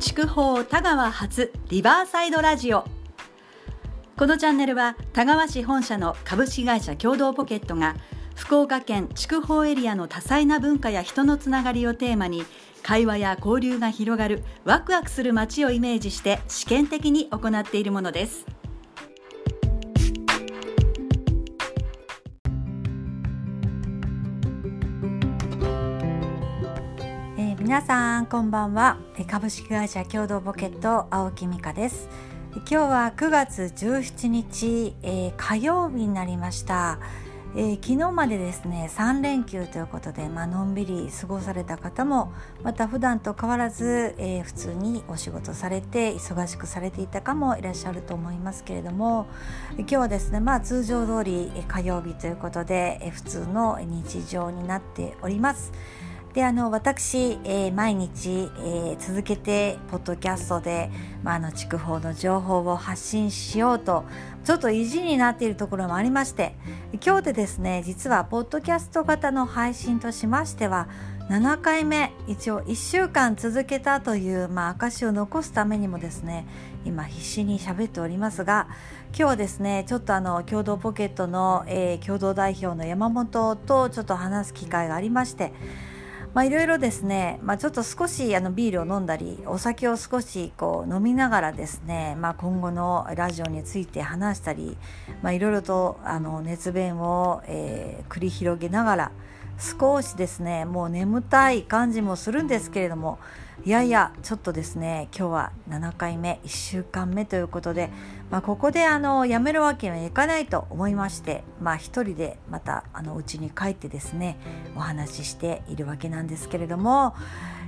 筑豊田川発リバーサイドラジオこのチャンネルは田川市本社の株式会社共同ポケットが福岡県筑豊エリアの多彩な文化や人のつながりをテーマに会話や交流が広がるワクワクする街をイメージして試験的に行っているものです。皆さんこんばんは。株式会社共同ポケット青木美香です。今日は9月17日、えー、火曜日になりました、えー、昨日までですね3連休ということで、まあのんびり過ごされた方もまた普段と変わらず、えー、普通にお仕事されて忙しくされていたかもいらっしゃると思いますけれども今日はですねまあ通常通り火曜日ということで、え普通の日常になっております。であの私、えー、毎日、えー、続けてポッドキャストで、まあ、あの筑豊の情報を発信しようとちょっと意地になっているところもありまして今日でですね実はポッドキャスト型の配信としましては7回目一応1週間続けたという、まあ、証を残すためにもですね今必死に喋っておりますが今日はですねちょっとあの共同ポケットの、えー、共同代表の山本とちょっと話す機会がありましてまあいろいろですね、まあ、ちょっと少しあのビールを飲んだりお酒を少しこう飲みながらですね、まあ、今後のラジオについて話したり、まあ、いろいろとあの熱弁を、えー、繰り広げながら少しですねもう眠たい感じもするんですけれどもいやいやちょっとですね今日は7回目1週間目ということで、まあ、ここであのやめるわけにはいかないと思いましてまあ一人でまたあの家に帰ってですねお話ししているわけなんですけれども、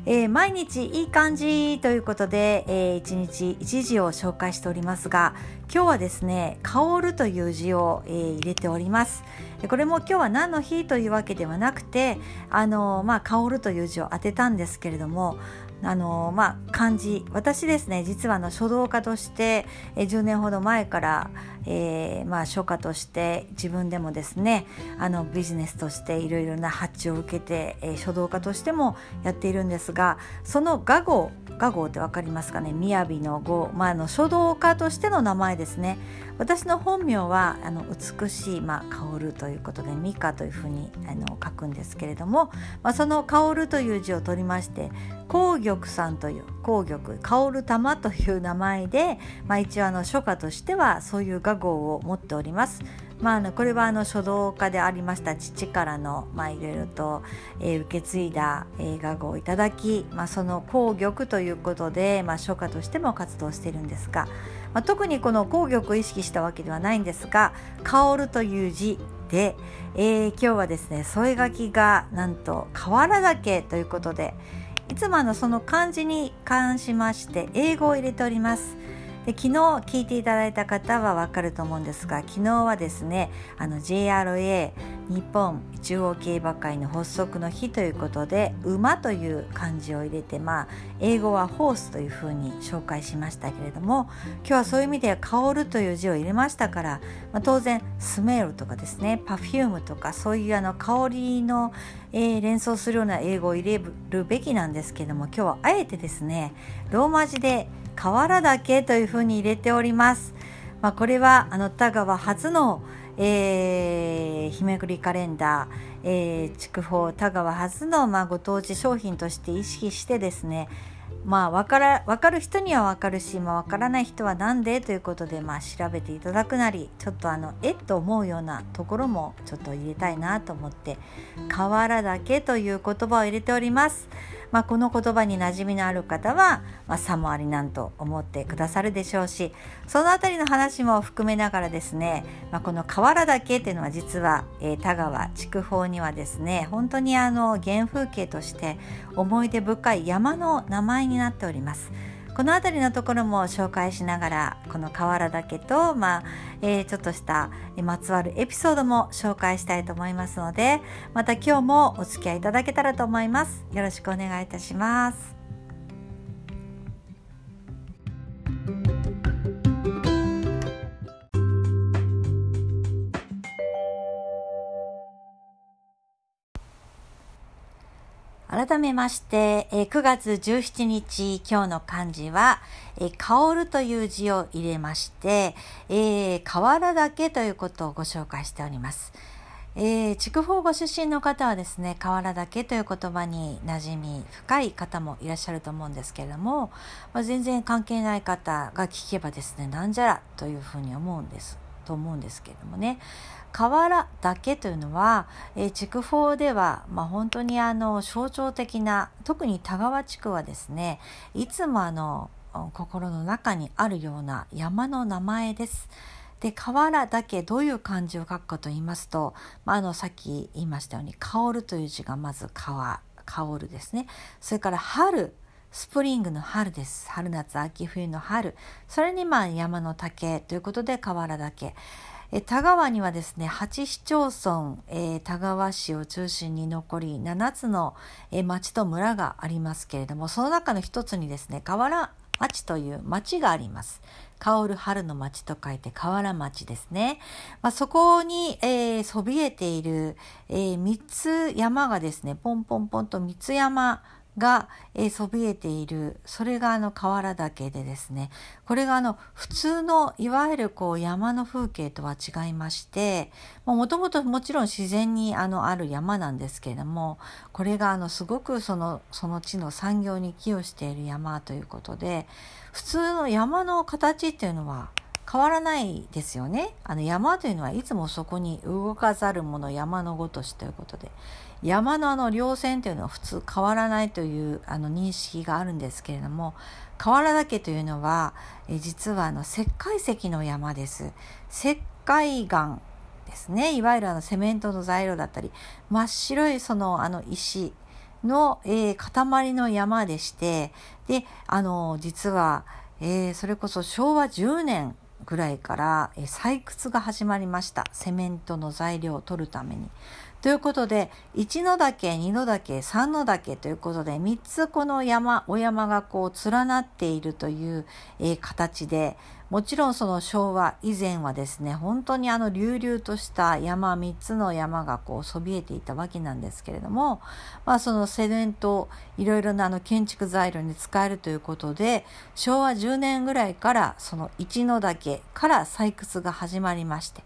えー、毎日いい感じということで、えー、1日1字を紹介しておりますが今日はですね「香る」という字を、えー、入れております。これも今日は何の日というわけではなくてあのまあ「香る」という字を当てたんですけれどもあのまあ、漢字私ですね実はあの書道家として、え10年ほど前から、えー、まあ、書家として自分でもですねあのビジネスとしていろいろな発注を受けて、えー、書道家としてもやっているんですがその画語画号って分かりますかね？雅の語、まあ、あの書道家としての名前ですね。私の本名はあの美しい、まあ、香るということで美香というふうにあの書くんですけれども、まあ、その香るという字を取りまして紅玉さんという紅玉香る玉という名前で、まあ、一応あの書家としてはそういう画号を持っております。まあ、あのこれはあの書道家でありました父からの、まあ、いろいろと、えー、受け継いだ、えー、画をいただき、まあ、その紅玉ということで、まあ、書家としても活動してるんですが、まあ、特にこの紅玉を意識したわけではないんですが「香る」という字で、えー、今日はですね添え書きがなんと「河原岳」ということでいつもあのその漢字に関しまして英語を入れております。で昨日聞いていただいた方は分かると思うんですが昨日はですねあの JRA 日本中央競馬会の発足の日ということで馬という漢字を入れてまあ英語はホースというふうに紹介しましたけれども今日はそういう意味では香るという字を入れましたから、まあ、当然スメールとかですねパフュームとかそういうあの香りの、えー、連想するような英語を入れるべきなんですけども今日はあえてですねローマ字で「河原岳というふうに入れております。まあ、これはあの田川初の、ー、日めくりカレンダー、えー、筑豊田川初の、まあ、ご当地商品として意識してですねまあ分から分かる人には分かるし、まあ、分からない人は何でということで、まあ、調べていただくなりちょっとあのえっと思うようなところもちょっと入れたいなと思って「河原岳」という言葉を入れております。まあ、この言葉に馴染みのある方は、まあ、さもありなんと思ってくださるでしょうしその辺りの話も含めながらですね、まあ、この河原岳っていうのは実は、えー、田川筑豊にはですね本当にあの原風景として思い出深い山の名前になっております。この辺りのところも紹介しながらこの河原岳と、まあえー、ちょっとしたまつわるエピソードも紹介したいと思いますのでまた今日もお付き合いいただけたらと思います。よろしくお願いいたします。改めまして、え、9月17日、今日の漢字は、えー、香るという字を入れまして、えー、河原岳ということをご紹介しております。えー、筑豊ご出身の方はですね、河原岳という言葉に馴染み深い方もいらっしゃると思うんですけれども、まあ、全然関係ない方が聞けばですね、なんじゃらというふうに思うんです。と思うんですけれどもね河原岳というのは、えー、筑豊では、まあ、本当にあの象徴的な特に田川地区はですねいつもあの心の中にあるような山の名前です。で河原岳どういう漢字を書くかと言いますと、まあ、あのさっき言いましたように「香る」という字がまず川「香る」ですねそれから「春」スプリングの春です。春夏秋冬の春。それにまあ山の竹ということで河原岳。え田川にはですね、8市町村、えー、田川市を中心に残り7つの、えー、町と村がありますけれども、その中の一つにですね、河原町という町があります。香る春の町と書いて河原町ですね。まあ、そこに、えー、そびえている、えー、三つ山がですね、ポンポンポンと三つ山が、えー、そびえている。それがあの河原岳でですね。これがあの普通のいわゆるこう山の風景とは違いましてもともともちろん自然にあのある山なんですけれどもこれがあのすごくそのその地の産業に寄与している山ということで普通の山の形っていうのは変わらないですよね。あの山というのはいつもそこに動かざるもの山のごとしということで山のあの稜線というのは普通変わらないというあの認識があるんですけれども河原岳というのはえ実はあの石灰石の山です。石灰岩ですねいわゆるあのセメントの材料だったり真っ白いそのあの石の、えー、塊の山でしてであの実は、えー、それこそ昭和10年ぐらいから、採掘が始まりましたセメントの材料を取るために。ということで、1の岳、2の岳、3の岳ということで、3つこの山、お山がこう連なっているという、え、形で、もちろんその昭和以前はですね、本当にあの隆々とした山、3つの山がこうそびえていたわけなんですけれども、まあそのセメント、いろいろなあの建築材料に使えるということで、昭和10年ぐらいからその一の岳から採掘が始まりまして、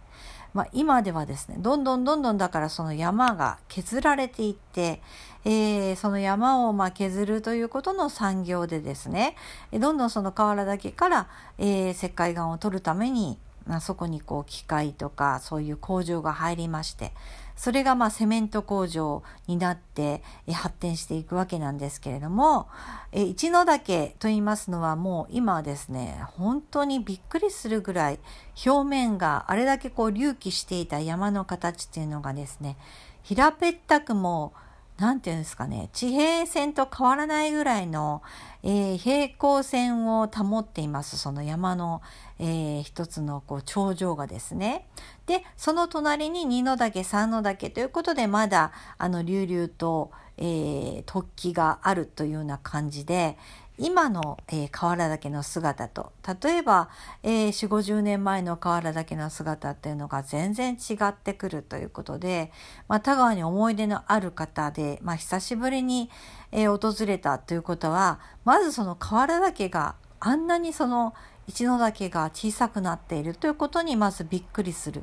まあ、今ではですねどんどんどんどんだからその山が削られていって、えー、その山をま削るということの産業でですねどんどんその河原岳から、えー、石灰岩を取るために、まあ、そこにこう機械とかそういう工場が入りましてそれがまあセメント工場になって発展していくわけなんですけれども一の岳と言いますのはもう今はですね本当にびっくりするぐらい表面があれだけこう隆起していた山の形っていうのがですね平べったくも何て言うんですかね地平線と変わらないぐらいの、えー、平行線を保っていますその山の、えー、一つのこう頂上がですね。でその隣に二の岳三の岳ということでまだあの隆々と、えー、突起があるというような感じで、今の、えー、河原岳の姿と例えば、えー、4 5 0年前の河原岳の姿っていうのが全然違ってくるということで、まあ、田川に思い出のある方で、まあ、久しぶりに、えー、訪れたということはまずその河原岳があんなにその一の岳が小さくなっているということにまずびっくりする、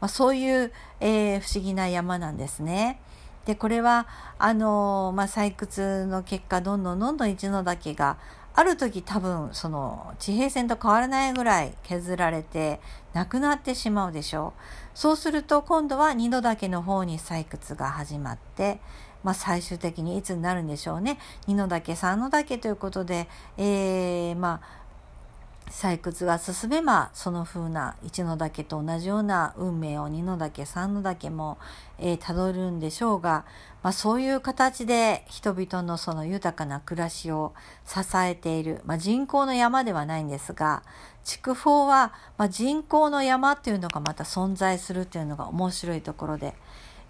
まあ、そういう、え不思議な山なんですね。でこれはあのまあ、採掘の結果どんどんどんどん一の岳がある時多分その地平線と変わらないぐらい削られてなくなってしまうでしょう。そうすると今度は二の岳の方に採掘が始まって、まあ、最終的にいつになるんでしょうね。二の岳三の岳ということで、えー、まあ採掘が進めばその風な一の岳と同じような運命を二の岳三の岳もたど、えー、るんでしょうが、まあ、そういう形で人々のその豊かな暮らしを支えている、まあ、人工の山ではないんですが筑豊は、まあ、人工の山というのがまた存在するというのが面白いところで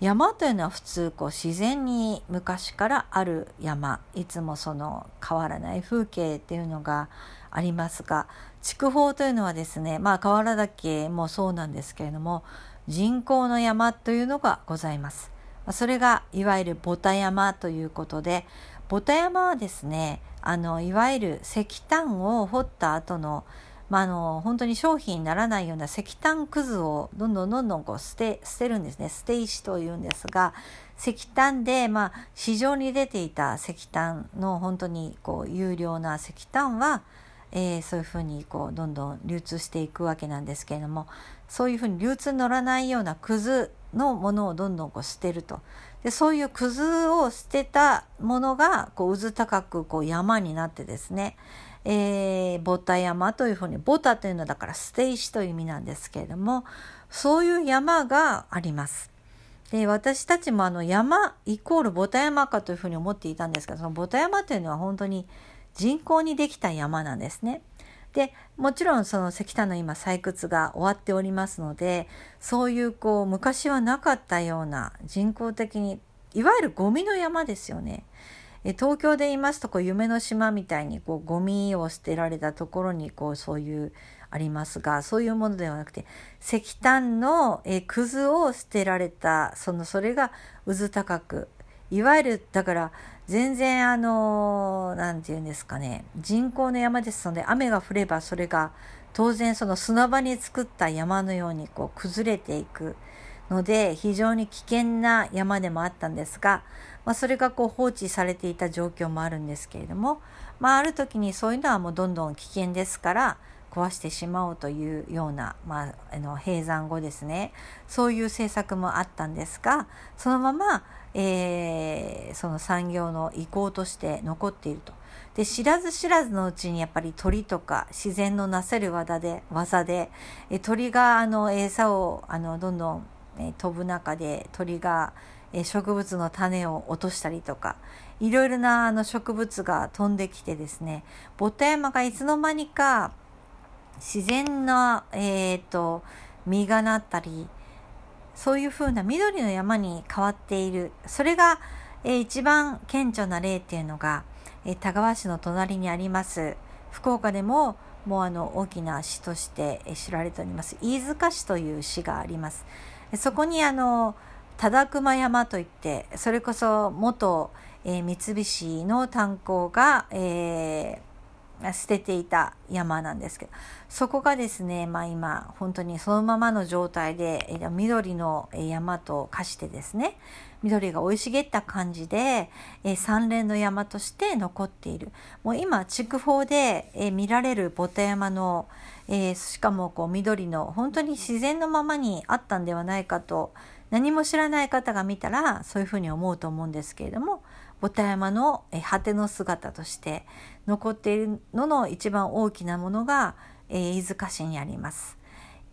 山というのは普通こう自然に昔からある山いつもその変わらない風景っていうのがありますが筑豊というのはですねまあ河原岳もそうなんですけれども人工の山というのがございます。それがいわゆるボタ山ということでボタ山はですねあのいわゆる石炭を掘った後のまあ、あの本当に商品にならないような石炭くずをどんどんどんどんこう捨て捨てるんですね捨て石というんですが石炭で、まあ、市場に出ていた石炭の本当にこう有料な石炭は、えー、そういうふうにこうどんどん流通していくわけなんですけれどもそういうふうに流通に乗らないようなくずのものをどんどんこう捨てるとでそういうくずを捨てたものがこう渦高くこう山になってですねえー、ボタ山というふうに、ボタというのはだから捨て石という意味なんですけれども、そういう山があります。で私たちもあの山イコールボタ山かというふうに思っていたんですがそのボタ山というのは本当に人工にできた山なんですね。でもちろんその石炭の今採掘が終わっておりますのでそういうこう昔はなかったような人工的にいわゆるゴミの山ですよね。東京で言いますとこう夢の島みたいにこうゴミを捨てられたところにこうそういうありますがそういうものではなくて石炭のえくずを捨てられたそのそれが渦高くいわゆるだから全然あの何て言うんですかね人工の山ですので雨が降ればそれが当然その砂場に作った山のようにこう崩れていくので非常に危険な山でもあったんですがまあ、それがこう放置されていた状況もあるんですけれども、まあ、ある時にそういうのはもうどんどん危険ですから壊してしまおうというような、まあ、あの閉山後ですねそういう政策もあったんですがそのまま、えー、その産業の意向として残っていると。で知らず知らずのうちにやっぱり鳥とか自然のなせる技で技でえ鳥があの餌をあのどんどん、飛ぶ中で鳥が植物の種を落としたりとかいろいろなあの植物が飛んできてですねボタ山がいつの間にか自然な、えーと、実がなったりそういうふうな緑の山に変わっている。それが、えー、一番顕著な例っていうのが、えー、田川市の隣にあります。福岡でももうあの大きな市として知られております。飯塚市という市があります。そこにあの忠熊山といってそれこそ元、えー、三菱の炭鉱が、えー、捨てていた山なんですけどそこがですね、まあ、今本当にそのままの状態で、緑の山と化してですね緑が生い茂った感じで、三連の山として残っている。もう今筑豊で、見られるボタ山の、しかもこう緑の本当に自然のままにあったんではないかと何も知らない方が見たらそういうふうに思うと思うんですけれどもボタ山の果ての姿として残っているのの一番大きなものが、えー、飯塚市にあります。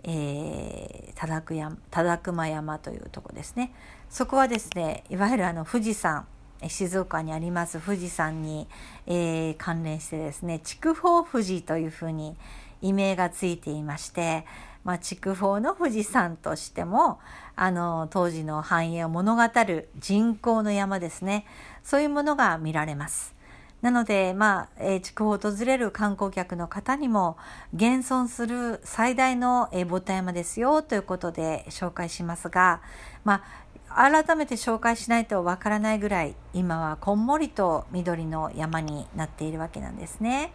えー、忠熊山というとこですねそこはですねいわゆるあの富士山静岡にあります富士山に、えー、関連してですね筑豊富士というふうに異名がついていましてまあ、筑豊の富士山としてもあの当時の繁栄を物語る人工の山ですねそういうものが見られます。なので、まあ、えー、筑豊を訪れる観光客の方にも現存する最大の、えー、ボタ山ですよということで紹介しますが、まあ、改めて紹介しないとわからないぐらい今はこんもりと緑の山になっているわけなんですね。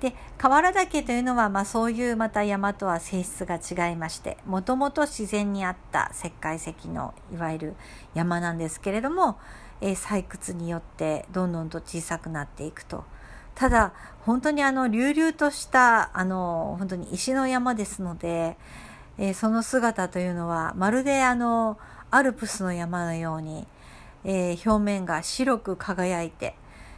で河原岳というのは、まあ、そういうまた山とは性質が違いましてもともと自然にあった石灰石のいわゆる山なんですけれども、えー、採掘によってどんどんと小さくなっていくと。ただ本当にあの隆々としたあの本当に石の山ですので、えー、その姿というのはまるであのアルプスの山のように、えー、表面が白く輝いて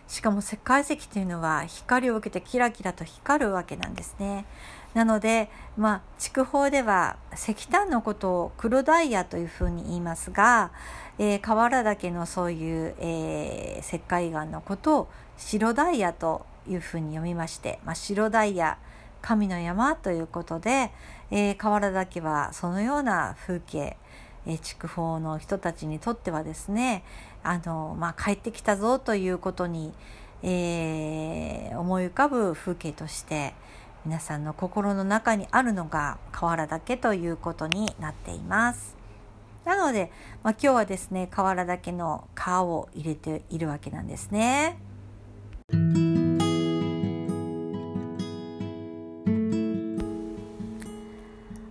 しかも石灰石というのは光を受けてキラキラと光るわけなんですね。なので、まあ、筑豊では石炭のことを黒ダイヤというふうに言いますが、えー、河原岳のそういう、えー、石灰岩のことを白ダイヤというふうに読みまして、まあ、白ダイヤ神の山ということで、えー、河原岳はそのような風景え筑豊の人たちにとってはですねあの、まあ、帰ってきたぞということに、えー、思い浮かぶ風景として皆さんの心の中にあるのが河原だけということになっています。なので、まあ、今日はですね瓦けの皮を入れているわけなんですね。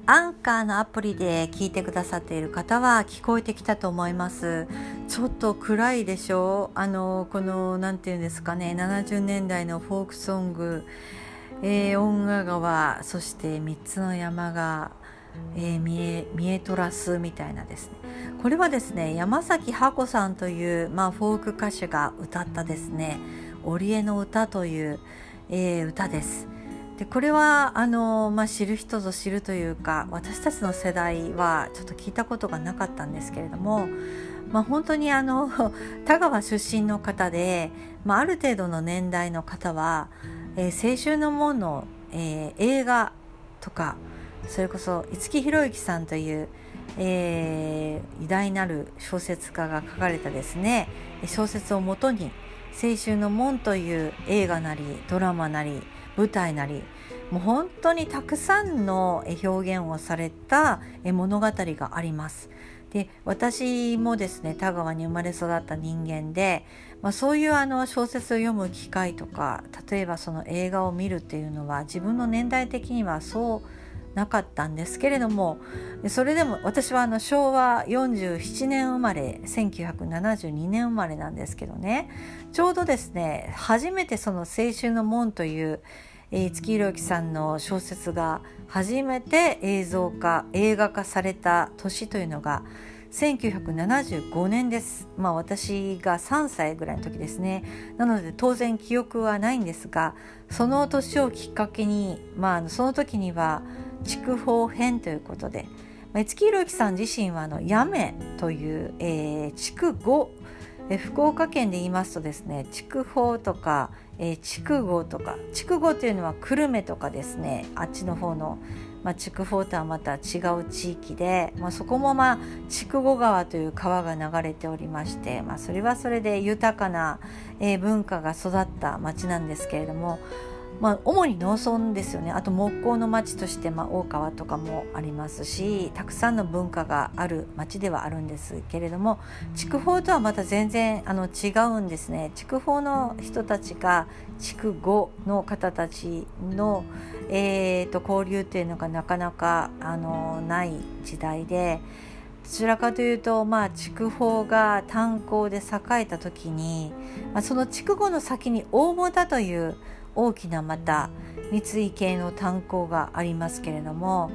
アンカーのアプリで聞いてくださっている方は聞こえてきたと思いますちょっと暗いでしょうあのこの何て言うんですかね70年代のフォークソング、えー、音楽川そして3つの山が、えー、見え見えとらすみたいなですねこれはですね山崎ハ子さんという、まあ、フォーク歌手が歌ったですね「織江の歌」という、えー、歌です。でこれはあの、まあ、知る人ぞ知るというか私たちの世代はちょっと聞いたことがなかったんですけれども、まあ、本当にあの田川出身の方で、まあ、ある程度の年代の方は、えー、青春の門の、えー、映画とかそれこそ五木ひろゆきさんという、えー、偉大なる小説家が書かれたですね小説をもとに「青春の門」という映画なりドラマなり舞台なりもう本当にたくさんの表現をされた物語があります。で私もですね田川に生まれ育った人間で、まあ、そういうあの小説を読む機会とか例えばその映画を見るっていうのは自分の年代的にはそうなかったんですけれどもそれでも私はあの昭和47年生まれ1972年生まれなんですけどね。ちょうどですね初めてその「青春の門」というえー、月ひろゆきさんの小説が初めて映像化映画化された年というのが1975年です。まあ私が3歳ぐらいの時ですね。なので当然記憶はないんですが、その年をきっかけに、まあその時には筑豊編ということで、まあ、月ひろゆきさん自身はあの八女という、えー、筑後福岡県で言いますとですね筑豊とか、えー、筑後とか筑後というのは久留米とかですね。あっちの方の、まあ、筑豊とはまた違う地域で、まあ、そこもまあ筑後川という川が流れておりまして、まあ、それはそれで豊かな、えー、文化が育った町なんですけれどもまあ、主に農村ですよねあと木工の町として、まあ、大川とかもありますしたくさんの文化がある町ではあるんですけれども筑豊とはまた全然あの違うんですね筑豊の人たちが筑後の方たちの、えーと、交流っていうのがなかなかあのない時代で。どちらかというと、まあ、筑豊が炭鉱で栄えた時に、まあ、その筑後の先に大牟田という大きなまた三井系の炭鉱がありますけれども、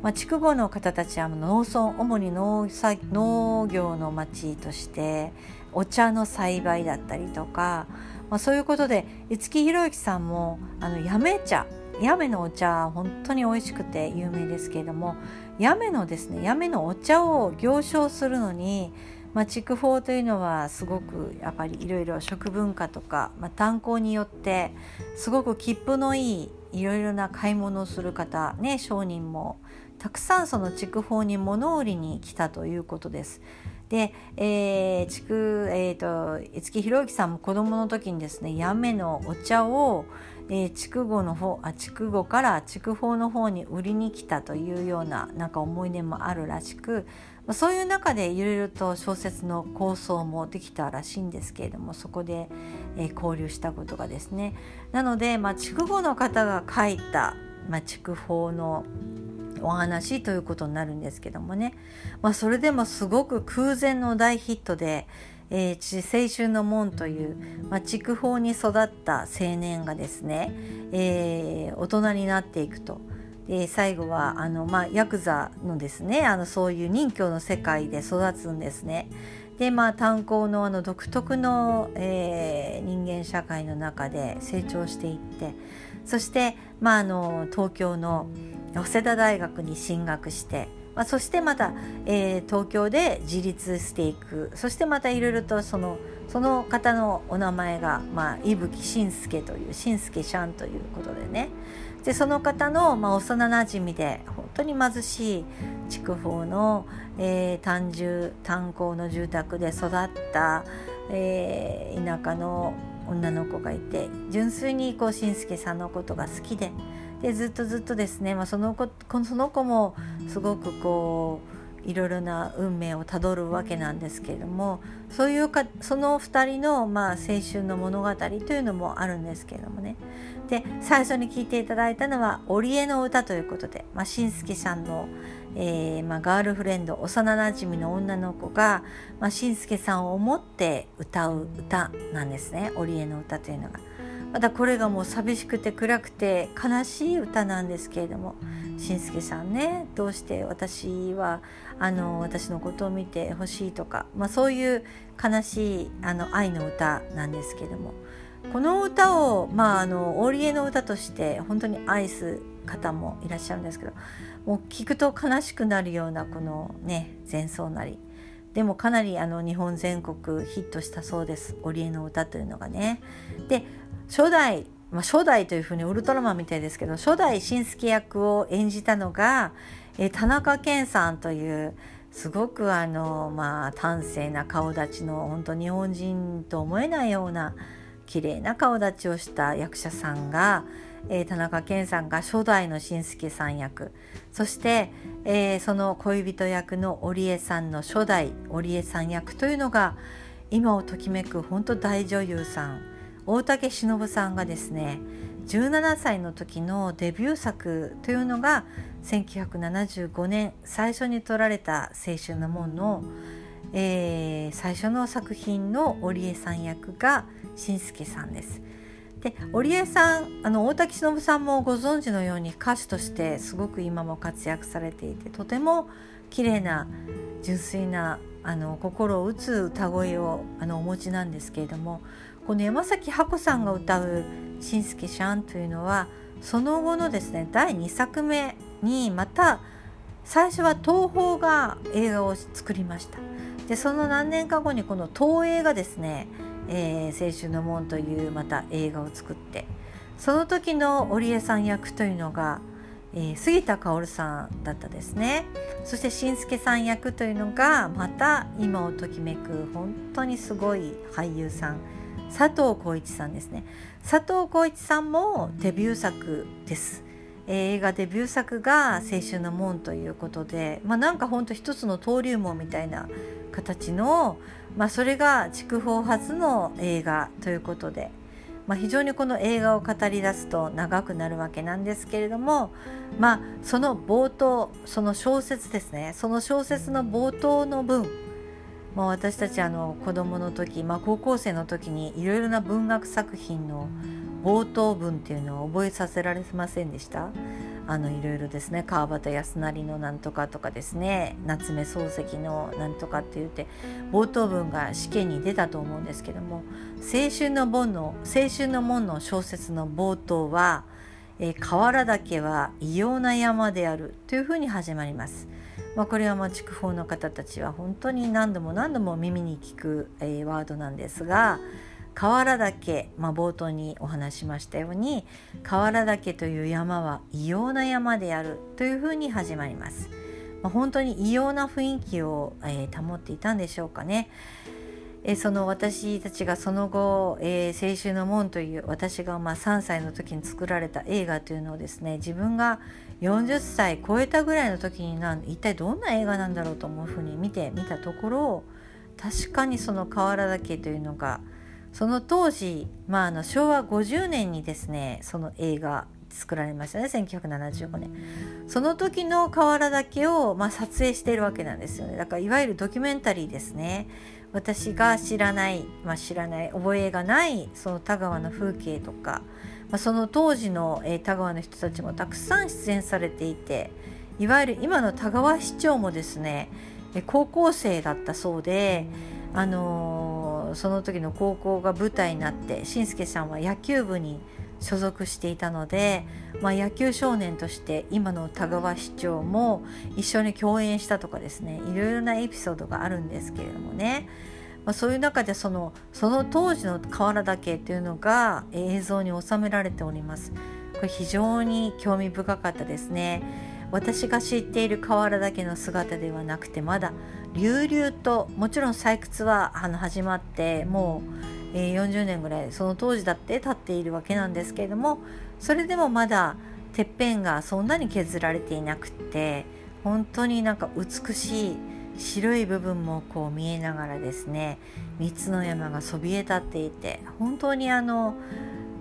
まあ、筑後の方たちは農村主に農農業の町としてお茶の栽培だったりとか、まあ、そういうことで五木ひろゆきさんもあの八女茶八女のお茶本当に美味しくて有名ですけれども八女のですね八女のお茶を行商するのにまあ、筑豊というのはすごくやっぱりいろいろ食文化とか、まあ、炭鉱によってすごく切符のいいいろいろな買い物をする方ね商人もたくさんその筑豊に物売りに来たということです。で、えー、筑えーと、五木ひろゆきさんも子供の時にですね八女のお茶を、えー、筑後の方あ筑後から筑豊の方に売りに来たというようななんか思い出もあるらしくまそういう中でいろいろと小説の構想もできたらしいんですけれどもそこで、え、交流したことがですねなので、まあ、筑後の方が書いた、まあ、筑豊のお話ということになるんですけどもね、まあ、それでもすごく空前の大ヒットで、えー、青春の門という、まあ、筑豊に育った青年がですね、えー、大人になっていくと。で最後はあの、まあ、ヤクザのですねあのそういう任教の世界で育つんですね。でまあ炭鉱のあの独特の、えー、人間社会の中で成長していってそして、まあ、あの東京の早稲田大学に進学して、まあ、そしてまた、えー、東京で自立していくそしてまたいろいろとそのその方のお名前が、まあ、伊吹慎介という慎介ちゃんということでねでその方の、まあ、幼なじみで本当に貧しい筑豊の、えー、単住炭鉱の住宅で育った、えー、田舎の女の子がいて純粋にこう新助さんのことが好きででずっとずっとですね、まあ、その子その子もすごくこういろいろな運命をたどるわけなんですけれどもそういうかその2人の、まあ、青春の物語というのもあるんですけれどもねで最初に聞いていただいたのは「織江の歌」ということで、まあ、しんすけさんの、えーまあ、ガールフレンド幼なじみの女の子が、まあ、しんすけさんを思って歌う歌なんですね織江の歌というのが。またこれがもう寂しくて暗くて悲しい歌なんですけれどもしんすけさんねどうして私はあの私のことを見てほしいとか、まあ、そういう悲しいあの愛の歌なんですけれどもこの歌を、まあ、あのオーリエの歌として本当に愛す方もいらっしゃるんですけどもう聞くと悲しくなるようなこのね前奏なりでもかなりあの日本全国ヒットしたそうです「オリエの歌」というのがね。で初代、まあ、初代というふうにウルトラマンみたいですけど初代新助役を演じたのが、え田中健さんというすごくあのまあ端正な顔立ちの本当日本人と思えないような綺麗な顔立ちをした役者さんが、えー、田中健さんが初代の新助さん役。そして、えー、その恋人役の織江さんの初代織江さん役というのが今をときめく本当大女優さん。大竹しのぶさんがですね17歳の時のデビュー作というのが1975年最初に撮られた「青春の門の」えー、最初の作品の織江さん役がしんすけさんです。で織江さんあの大滝しのぶさんもご存知のように歌手としてすごく今も活躍されていてとても綺麗な純粋なあの心を打つ歌声をあのお持ちなんですけれどもこの山崎ハ子さんが歌う「しんすけシャン」というのはその後のですね第2作目にまた最初は東宝が映画を作りました。でその何年か後にこの東映がですね「えー、青春の門」というまた映画を作ってその時の織江さん役というのが、えー、杉田薫さんだったですね。そしてしんすけさん役というのがまた今をときめく本当にすごい俳優さん。佐藤浩市さんですね。佐藤浩市さんもデビュー作です、映画デビュー作が「青春の門」ということで、まあ、なんかほんと一つの登竜門みたいな形の、まあ、それが筑豊初の映画ということで、まあ、非常にこの映画を語り出すと長くなるわけなんですけれども、まあ、その冒頭その小説ですね。その小説の冒頭の文まあ、私たちあの子どもの時、まあ、高校生の時にいろいろな文学作品の冒頭文っていうのを覚えさせられませんでした？あのいろいろですね。川端康成のなんとかとかですね。夏目漱石のなんとかって言って冒頭文が試験に出たと思うんですけども「青春の門の青春の門」の小説の冒頭は「え河原岳は異様な山である」というふうに始まります。まあ、これはまあ筑豊の方たちは本当に何度も何度も耳に聞く、えー、ワードなんですが河原岳、まあ、冒頭にお話しましたように河原岳という山は異様な山であるというふうに始まります。まあ、本当に異様な雰囲気を、えー、保っていたんでしょうかね。えその私たちがその後「えー、青春の門」という私がまあ3歳の時に作られた映画というのをですね自分が40歳超えたぐらいの時にな一体どんな映画なんだろうと思うふうに見てみたところ確かにその河原岳というのがその当時、まあ、あの昭和50年にですねその映画作られましたね1975年。その時の河原岳を、まあ、撮影しているわけなんですよね。だからいわゆるドキュメンタリーですね。私が知らない、まあ、知らない覚えがないその田川の風景とか、まあ、その当時の、えー、田川の人たちもたくさん出演されていていわゆる今の田川市長もですね、高校生だったそうで、あのー、その時の高校が舞台になってしんすけさんは野球部に所属していたので、まあ、野球少年として今の田川市長も一緒に共演したとかですねいろいろなエピソードがあるんですけれどもね、まあ、そういう中でそのその当時の河原岳っていうのが映像に収められております。これ非常に興味深かったですね。私が知っている河原岳の姿ではなくてまだ隆々ともちろん採掘はあの始まってもうえ、40年ぐらいその当時だって立っているわけなんですけれどもそれでもまだてっぺんがそんなに削られていなくって本当になんか美しい白い部分もこう見えながらですね3つの山がそびえ立っていて本当にあの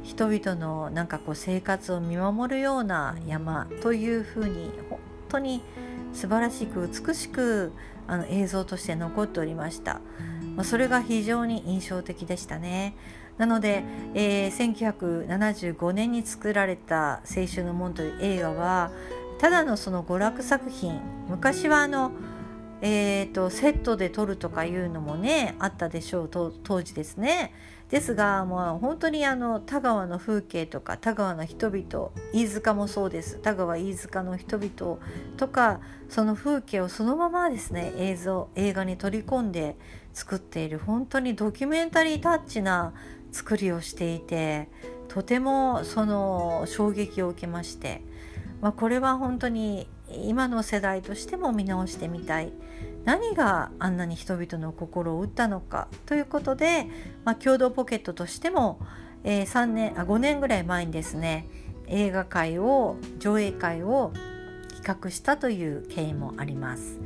人々のなんかこう生活を見守るような山というふうに本当に素晴らしく美しくあの映像として残っておりました、まあ、それが非常に印象的でしたね。なので、えー、1975年に作られた「青春の門」という映画はただのその娯楽作品。昔はあのえーと、セットで撮るとかいうのもねあったでしょう当時ですね。ですがもう本当にあの田川の風景とか田川の人々飯塚もそうです。田川飯塚の人々とかその風景をそのままですね映像映画に取り込んで作っている本当にドキュメンタリータッチな作りをしていてとてもその衝撃を受けまして、まあ、これは本当に今の世代としても見直してみたい何があんなに人々の心を打ったのかということで、まあ、共同ポケットとしても、えー、3年あ5年ぐらい前にですね映画会を上映会を企画したという経緯もあります。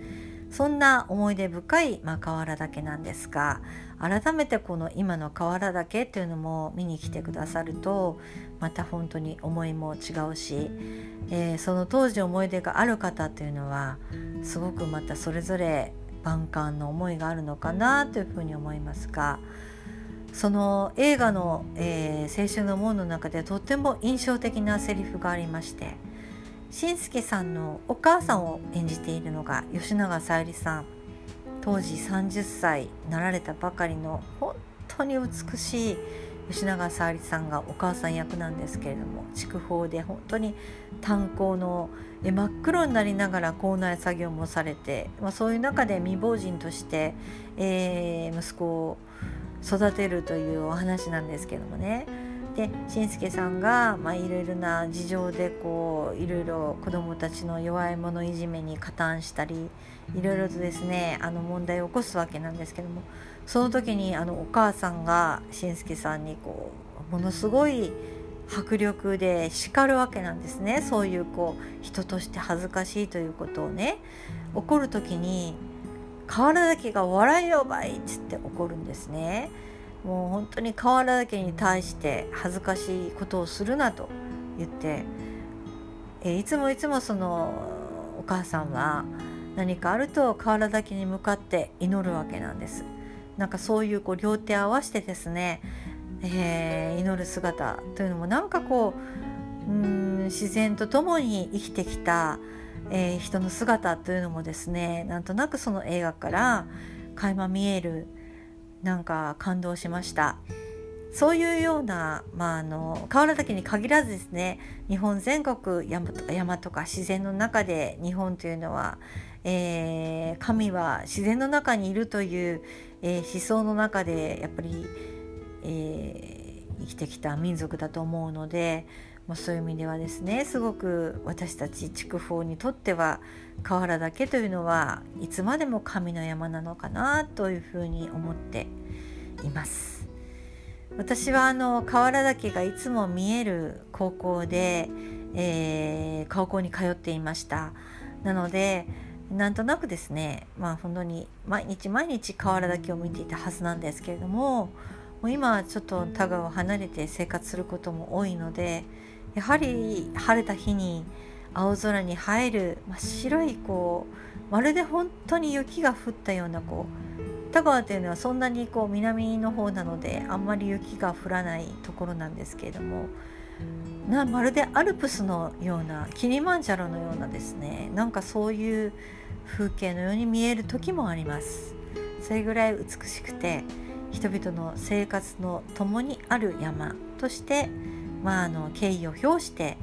そんな思い出深い、まあ、河原岳なんですが改めてこの今の河原岳っていうのも見に来てくださるとまた本当に思いも違うし、えー、その当時思い出がある方っていうのはすごくまたそれぞれ万感の思いがあるのかなというふうに思いますがその映画の「えー、青春の門」の中でとっても印象的なセリフがありましてし介さんのお母さんを演じているのが吉永小百合さん。当時30歳なられたばかりの本当に美しい吉永小百合さんがお母さん役なんですけれども筑豊で本当に炭鉱の真っ黒になりながら校内作業もされて、まあ、そういう中で未亡人として、えー、息子を育てるというお話なんですけどもね。でしんすけさんが、ま、いろいろな事情でこういろいろ子どもたちの弱い者いじめに加担したりいろいろとですねあの問題を起こすわけなんですけどもその時にあのお母さんがしんすけさんにこうものすごい迫力で叱るわけなんですねそういうこう人として恥ずかしいということをね怒る時に「河原だけが笑いよばい」っつって怒るんですね。もう本当に河原だけに対して恥ずかしいことをするなと言って、えいつもいつもそのお母さんは何かあると河原岳に向かって祈るわけなんです。なんかそういうこう両手合わせてですね、えー、祈る姿というのもなんかこううん自然と共に生きてきた、えー、人の姿というのもですねなんとなくその映画から垣間見えるなんか感動しました。そういうような、まあ、あの河原岳に限らずですね日本全国山とか山とか自然の中で日本というのは、えー、神は自然の中にいるという、えー、思想の中でやっぱり、えー、生きてきた民族だと思うので、まあ、そういう意味ではですねすごく私たち筑豊にとっては河原岳というのはいつまでも神の山なのかなというふうに思っています。私はあの河原岳がいつも見える高校で、えー、高校に通っていましたなのでなんとなくですねまあ本当に毎日毎日河原岳を見ていたはずなんですけれどももう今はちょっと田川を離れて生活することも多いのでやはり晴れた日に青空に映える真っ白いこうまるで本当に雪が降ったようなこう田川というのはそんなにこう南の方なのであんまり雪が降らないところなんですけれどもなまるでアルプスのようなキリマンジャロのようなですねなんかそういう風景のように見える時もあります。それぐらい美しくて人々の生活の共にある山として、まあ、あの敬意を表して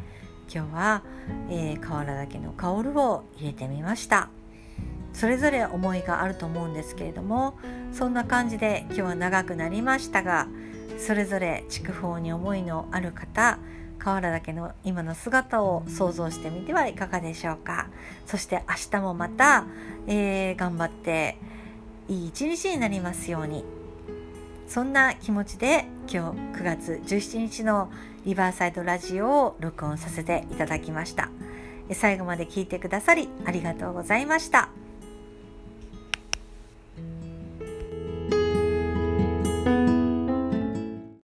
今日は、えー、河原岳の香るを入れてみました。それぞれ思いがあると思うんですけれどもそんな感じで今日は長くなりましたがそれぞれ筑豊に思いのある方河原岳の今の姿を想像してみてはいかがでしょうかそして明日もまた、えー、頑張っていい一日になりますようにそんな気持ちで今日9月17日のリバーサイドラジオを録音させていただきました。最後まで聞いてくださりありがとうございました。